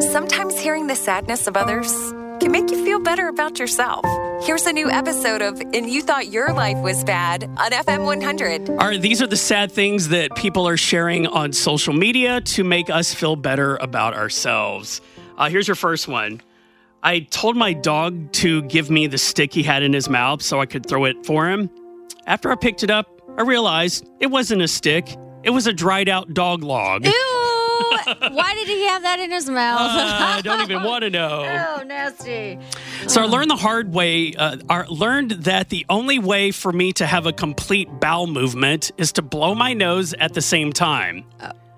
Sometimes hearing the sadness of others can make you feel better about yourself. Here's a new episode of And You Thought Your Life Was Bad on FM 100. All right, these are the sad things that people are sharing on social media to make us feel better about ourselves. Uh, here's your first one. I told my dog to give me the stick he had in his mouth so I could throw it for him. After I picked it up, I realized it wasn't a stick, it was a dried out dog log. Ew! Why did he have that in his mouth? Uh, I don't even want to know. Oh, nasty. So I learned the hard way. Uh, I learned that the only way for me to have a complete bowel movement is to blow my nose at the same time.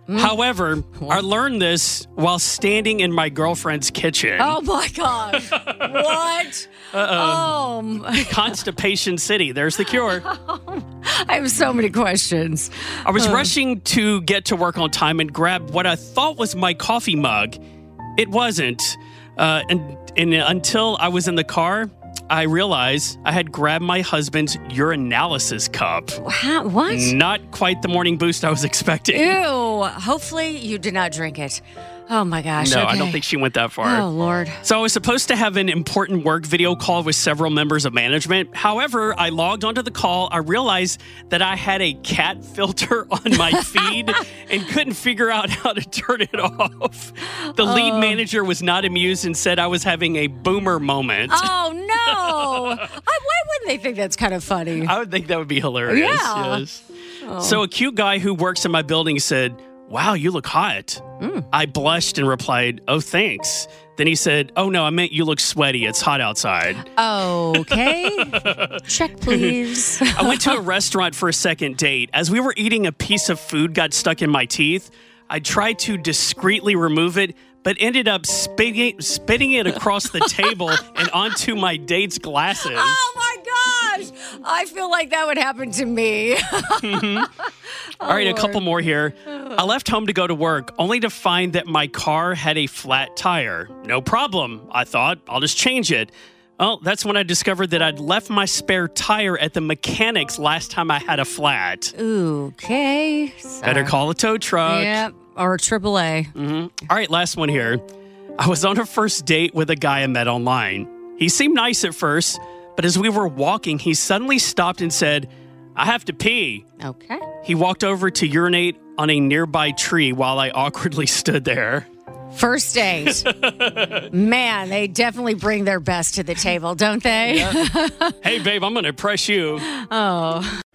However, I learned this while standing in my girlfriend's kitchen. Oh my gosh. what? Oh, my- Constipation City. There's the cure. I have so many questions. I was rushing to get to work on time and grab what I thought was my coffee mug. It wasn't. Uh, and, and until I was in the car, I realized I had grabbed my husband's urinalysis cup. How, what? Not quite the morning boost I was expecting. Ew. Hopefully you did not drink it. Oh my gosh. No, I don't think she went that far. Oh, Lord. So I was supposed to have an important work video call with several members of management. However, I logged onto the call. I realized that I had a cat filter on my feed and couldn't figure out how to turn it off. The lead Oh. manager was not amused and said I was having a boomer moment. Oh, no. I, why wouldn't they think that's kind of funny? I would think that would be hilarious. Yeah. Yes. Oh. So a cute guy who works in my building said, Wow, you look hot. Mm. I blushed and replied, Oh, thanks. Then he said, Oh, no, I meant you look sweaty. It's hot outside. Okay. Check, please. I went to a restaurant for a second date. As we were eating, a piece of food got stuck in my teeth. I tried to discreetly remove it, but ended up spitting, spitting it across the table and onto my date's glasses. Oh my gosh. I feel like that would happen to me. Mm-hmm. All right, a oh, couple more here. I left home to go to work, only to find that my car had a flat tire. No problem, I thought. I'll just change it. Well, that's when I discovered that I'd left my spare tire at the mechanic's last time I had a flat. okay. Better call a tow truck. Yep. Or AAA. Mm-hmm. All right, last one here. I was on a first date with a guy I met online. He seemed nice at first, but as we were walking, he suddenly stopped and said, I have to pee. Okay. He walked over to urinate on a nearby tree while I awkwardly stood there. First date. Man, they definitely bring their best to the table, don't they? Hey, babe, I'm going to impress you. Oh.